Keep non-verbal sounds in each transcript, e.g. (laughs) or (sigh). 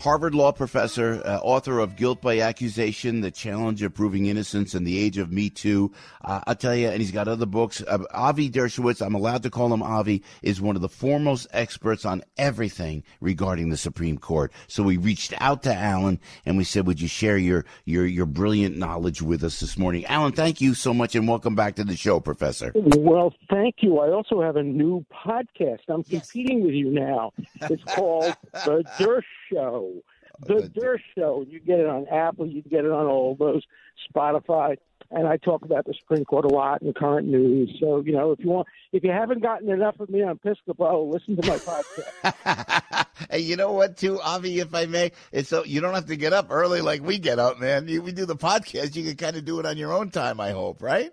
Harvard law professor, uh, author of Guilt by Accusation, The Challenge of Proving Innocence in the Age of Me Too. Uh, I'll tell you, and he's got other books. Uh, Avi Dershowitz, I'm allowed to call him Avi, is one of the foremost experts on everything regarding the Supreme Court. So we reached out to Alan and we said, would you share your, your, your brilliant knowledge with us this morning? Alan, thank you so much and welcome back to the show, Professor. Well, thank you. I also have a new podcast. I'm yes. competing with you now. It's called (laughs) The Dersh Show. The Dersh Show. You get it on Apple. You get it on all those Spotify. And I talk about the Supreme Court a lot and current news. So you know, if you want, if you haven't gotten enough of me on Piscopo, listen to my podcast. (laughs) hey, you know what, too, Avi, if I may, it's so you don't have to get up early like we get up, man. You, we do the podcast. You can kind of do it on your own time. I hope, right?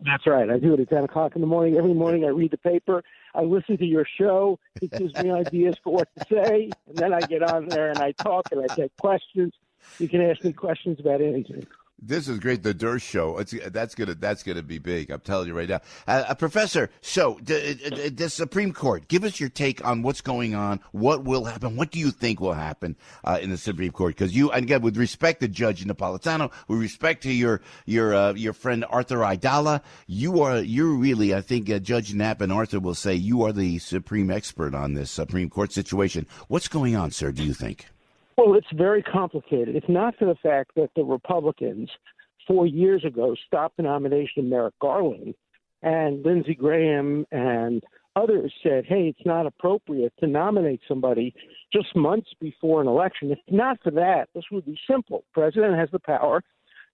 That's right. I do it at ten o'clock in the morning. Every morning, I read the paper I listen to your show. It gives me ideas for what to say, and then I get on there and I talk and I take questions. You can ask me questions about anything. This is great. The Dersh Show. It's, that's gonna that's gonna be big. I'm telling you right now, uh, uh, Professor. So the, the, Supreme Court. Give us your take on what's going on. What will happen? What do you think will happen uh, in the Supreme Court? Because you, and again, with respect to Judge Napolitano, with respect to your your uh, your friend Arthur Aidala, you are you're really. I think uh, Judge Nap and Arthur will say you are the supreme expert on this Supreme Court situation. What's going on, sir? Do you think? Well, it's very complicated. If not for the fact that the Republicans four years ago stopped the nomination of Merrick Garland, and Lindsey Graham and others said, hey, it's not appropriate to nominate somebody just months before an election. If not for that, this would be simple. President has the power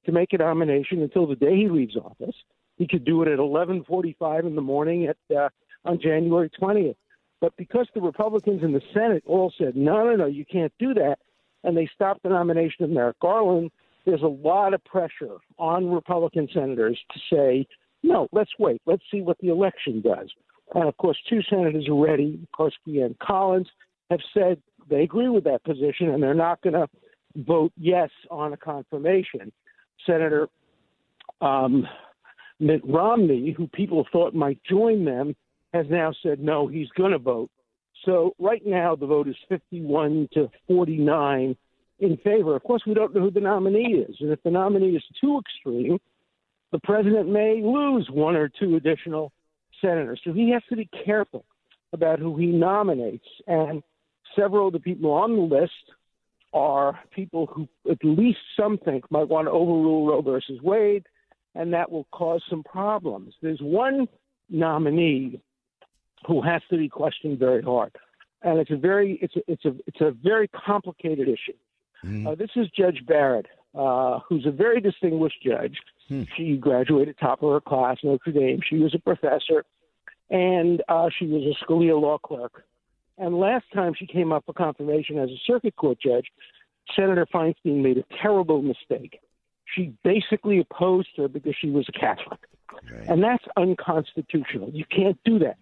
to make a nomination until the day he leaves office. He could do it at 11:45 in the morning at uh, on January 20th. But because the Republicans in the Senate all said, no, no, no, you can't do that, and they stopped the nomination of Merrick Garland, there's a lot of pressure on Republican senators to say, no, let's wait. Let's see what the election does. And of course, two senators already, Murkowski and Collins, have said they agree with that position and they're not going to vote yes on a confirmation. Senator um, Mitt Romney, who people thought might join them, has now said no, he's going to vote so right now the vote is 51 to 49 in favor. Of course, we don't know who the nominee is, and if the nominee is too extreme, the president may lose one or two additional senators. So he has to be careful about who he nominates. And several of the people on the list are people who at least some think might want to overrule Roe versus Wade, and that will cause some problems. There's one nominee who has to be questioned very hard. And it's a very it's a, it's a it's a very complicated issue. Mm. Uh, this is Judge Barrett, uh, who's a very distinguished judge. Hmm. She graduated top of her class, Notre Dame. She was a professor, and uh, she was a Scalia law clerk. And last time she came up for confirmation as a circuit court judge, Senator Feinstein made a terrible mistake. She basically opposed her because she was a Catholic. Right. And that's unconstitutional. You can't do that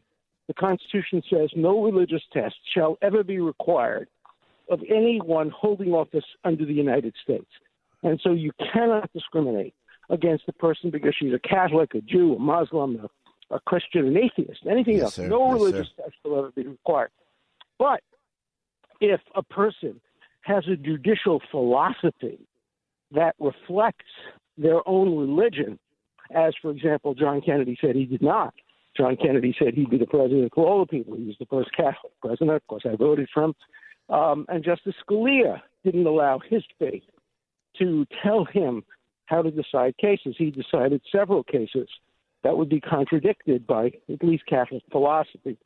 the Constitution says no religious test shall ever be required of anyone holding office under the United States. And so you cannot discriminate against a person because she's a Catholic, a Jew, a Muslim, a, a Christian, an atheist, anything yes, else. Sir. No yes, religious sir. test will ever be required. But if a person has a judicial philosophy that reflects their own religion, as, for example, John Kennedy said he did not, John Kennedy said he'd be the president for all the people. He was the first Catholic president. Of course, I voted for him. Um, and Justice Scalia didn't allow his faith to tell him how to decide cases. He decided several cases that would be contradicted by at least Catholic philosophy.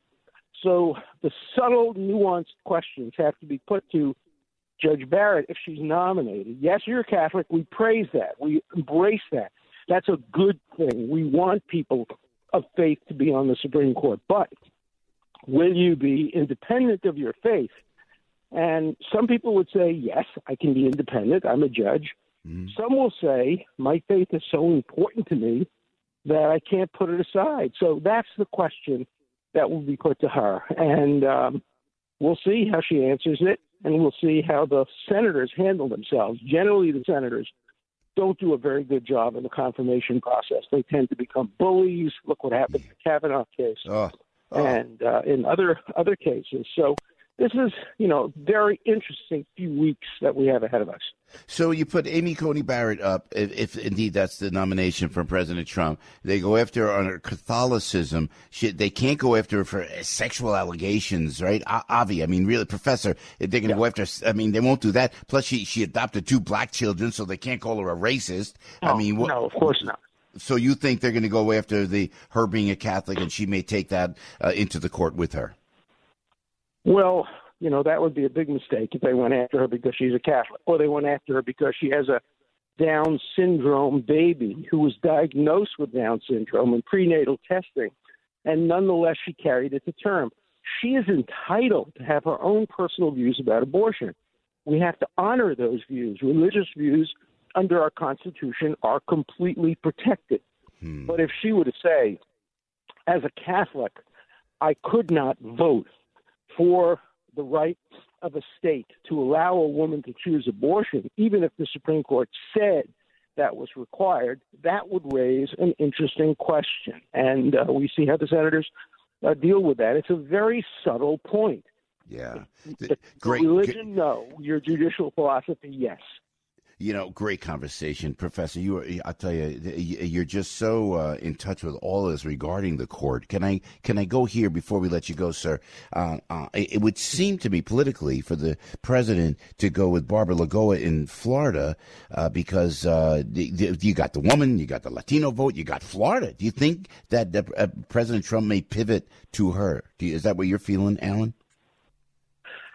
So the subtle, nuanced questions have to be put to Judge Barrett if she's nominated. Yes, you're Catholic. We praise that. We embrace that. That's a good thing. We want people of faith to be on the Supreme Court. But will you be independent of your faith? And some people would say, yes, I can be independent. I'm a judge. Mm-hmm. Some will say, my faith is so important to me that I can't put it aside. So that's the question that will be put to her. And um, we'll see how she answers it, and we'll see how the senators handle themselves. Generally, the senators don't do a very good job in the confirmation process. They tend to become bullies. Look what happened in the Kavanaugh case, oh. Oh. and uh, in other other cases. So this is, you know, very interesting few weeks that we have ahead of us. So you put Amy Coney Barrett up, if, if, indeed that's the nomination from President Trump. They go after her on her Catholicism. She, they can't go after her for sexual allegations, right? Avi, I mean, really, Professor, they're going to yeah. go after. I mean, they won't do that. Plus, she she adopted two black children, so they can't call her a racist. I mean, wh- no, of course not. So you think they're going to go after the her being a Catholic, and she may take that uh, into the court with her? Well, you know, that would be a big mistake if they went after her because she's a Catholic, or they went after her because she has a Down syndrome baby who was diagnosed with Down syndrome in prenatal testing, and nonetheless she carried it to term. She is entitled to have her own personal views about abortion. We have to honor those views. Religious views under our Constitution are completely protected. Hmm. But if she were to say, as a Catholic, I could not vote for the right of a state to allow a woman to choose abortion, even if the Supreme Court said that was required, that would raise an interesting question. And uh, we see how the senators uh, deal with that. It's a very subtle point. Yeah. The, Great. Religion, no. Your judicial philosophy, yes you know, great conversation, Professor. You, I tell you, you're just so uh, in touch with all this regarding the court. Can I, can I go here before we let you go, sir? Uh, uh, it would seem to me politically for the president to go with Barbara Lagoa in Florida uh, because uh, you got the woman, you got the Latino vote, you got Florida. Do you think that uh, President Trump may pivot to her? You, is that what you're feeling, Alan?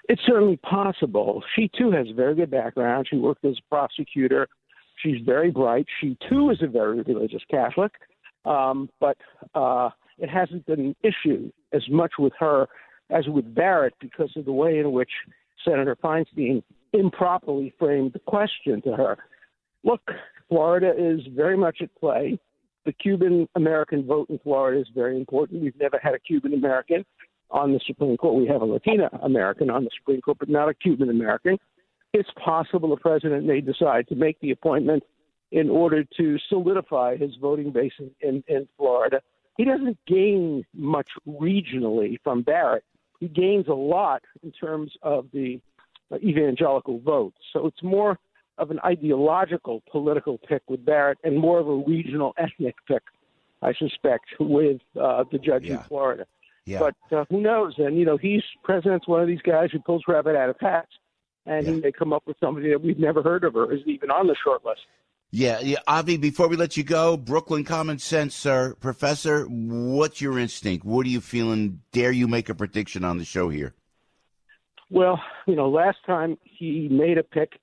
It's certainly possible. She too has a very good background. She worked as a prosecutor. She's very bright. She too is a very religious Catholic, um, but uh, it hasn't been an issue as much with her as with Barrett because of the way in which Senator Feinstein improperly framed the question to her. Look, Florida is very much at play. The Cuban American vote in Florida is very important. We've never had a Cuban American on the Supreme Court. We have a Latina American on the Supreme Court, but not a Cuban American. It's possible the president may decide to make the appointment in order to solidify his voting base in, in, in Florida. He doesn't gain much regionally from Barrett. He gains a lot in terms of the evangelical vote. So it's more of an ideological political pick with Barrett and more of a regional ethnic pick, I suspect, with uh, the judge yeah. in Florida. Yeah. But uh, who knows? And you know, he's president's one of these guys who pulls rabbit out of hats, and yeah. he may come up with somebody that we've never heard of or isn't even on the short list. Yeah, yeah. Avi, before we let you go, Brooklyn Common Sense, sir, Professor, what's your instinct? What are you feeling? Dare you make a prediction on the show here? Well, you know, last time he made a pick,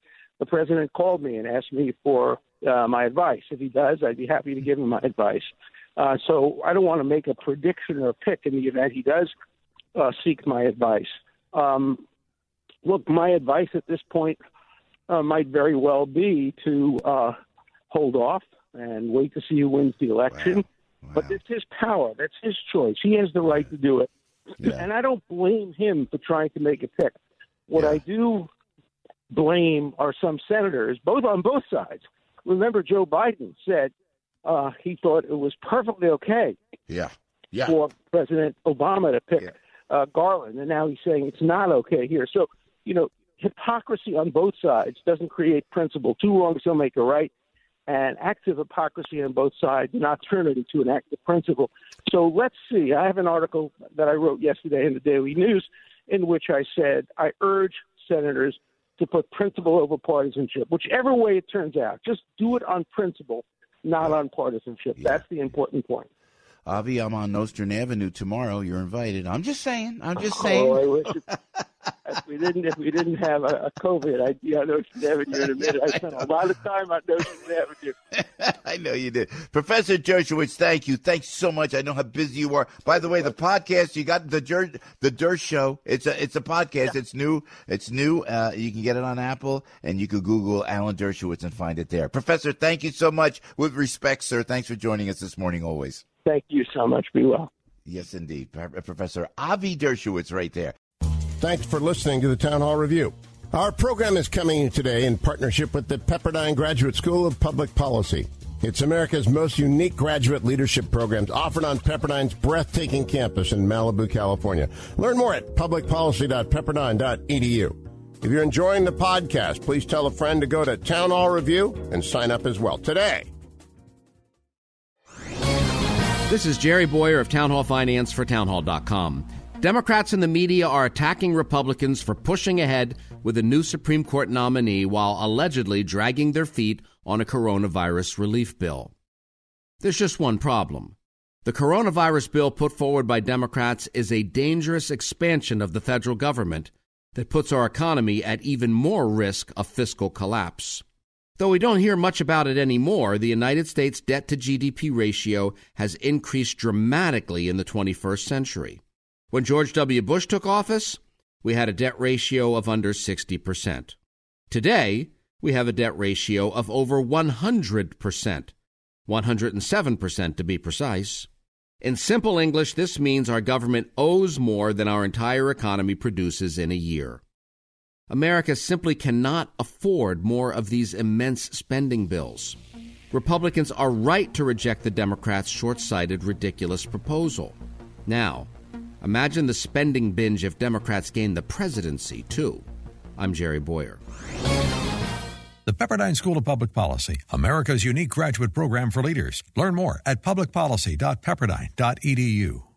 the president called me and asked me for uh, my advice. If he does, I'd be happy to give him my advice. Uh, so I don't want to make a prediction or a pick in the event he does uh, seek my advice. Um, look, my advice at this point uh, might very well be to uh, hold off and wait to see who wins the election. Wow. Wow. But it's his power. That's his choice. He has the right to do it. Yeah. And I don't blame him for trying to make a pick. What yeah. I do blame are some senators, both on both sides. Remember, Joe Biden said uh, he thought it was perfectly okay yeah. Yeah. for President Obama to pick yeah. uh, Garland, and now he's saying it's not okay here. So, you know, hypocrisy on both sides doesn't create principle. Two wrongs don't make a right, and active hypocrisy on both sides do not turn it into an active principle. So let's see. I have an article that I wrote yesterday in the Daily News in which I said I urge senators to put principle over partisanship, whichever way it turns out. Just do it on principle not on partisanship. Yeah. That's the important point. Avi, I'm on Nostrand Avenue tomorrow. You're invited. I'm just saying. I'm just (laughs) oh, saying. Oh, I wish it, (laughs) if we didn't if we didn't have a, a COVID, I'd be on Nostrand Avenue in a minute. I spent a lot of time on Nostrand Avenue. (laughs) I know you did. Professor Dershowitz, thank you. Thanks so much. I know how busy you are. By the way, the podcast, you got the Dirt, the Dirt Show. It's a, it's a podcast. It's new. It's new. Uh, you can get it on Apple and you can Google Alan Dershowitz and find it there. Professor, thank you so much. With respect, sir. Thanks for joining us this morning always. Thank you so much. Be well. Yes, indeed. Professor Avi Dershowitz right there. Thanks for listening to the Town Hall Review. Our program is coming today in partnership with the Pepperdine Graduate School of Public Policy. It's America's most unique graduate leadership programs offered on Pepperdine's breathtaking campus in Malibu, California. Learn more at publicpolicy.pepperdine.edu. If you're enjoying the podcast, please tell a friend to go to Town Hall Review and sign up as well today. This is Jerry Boyer of Town Hall Finance for townhall.com. Democrats and the media are attacking Republicans for pushing ahead with a new Supreme Court nominee while allegedly dragging their feet on a coronavirus relief bill. There's just one problem. The coronavirus bill put forward by Democrats is a dangerous expansion of the federal government that puts our economy at even more risk of fiscal collapse. Though we don't hear much about it anymore, the United States debt to GDP ratio has increased dramatically in the 21st century. When George W. Bush took office, we had a debt ratio of under 60%. Today, we have a debt ratio of over 100%, 107% to be precise. In simple English, this means our government owes more than our entire economy produces in a year. America simply cannot afford more of these immense spending bills. Republicans are right to reject the Democrats' short sighted, ridiculous proposal. Now, Imagine the spending binge if Democrats gain the presidency, too. I'm Jerry Boyer. The Pepperdine School of Public Policy, America's unique graduate program for leaders. Learn more at publicpolicy.pepperdine.edu.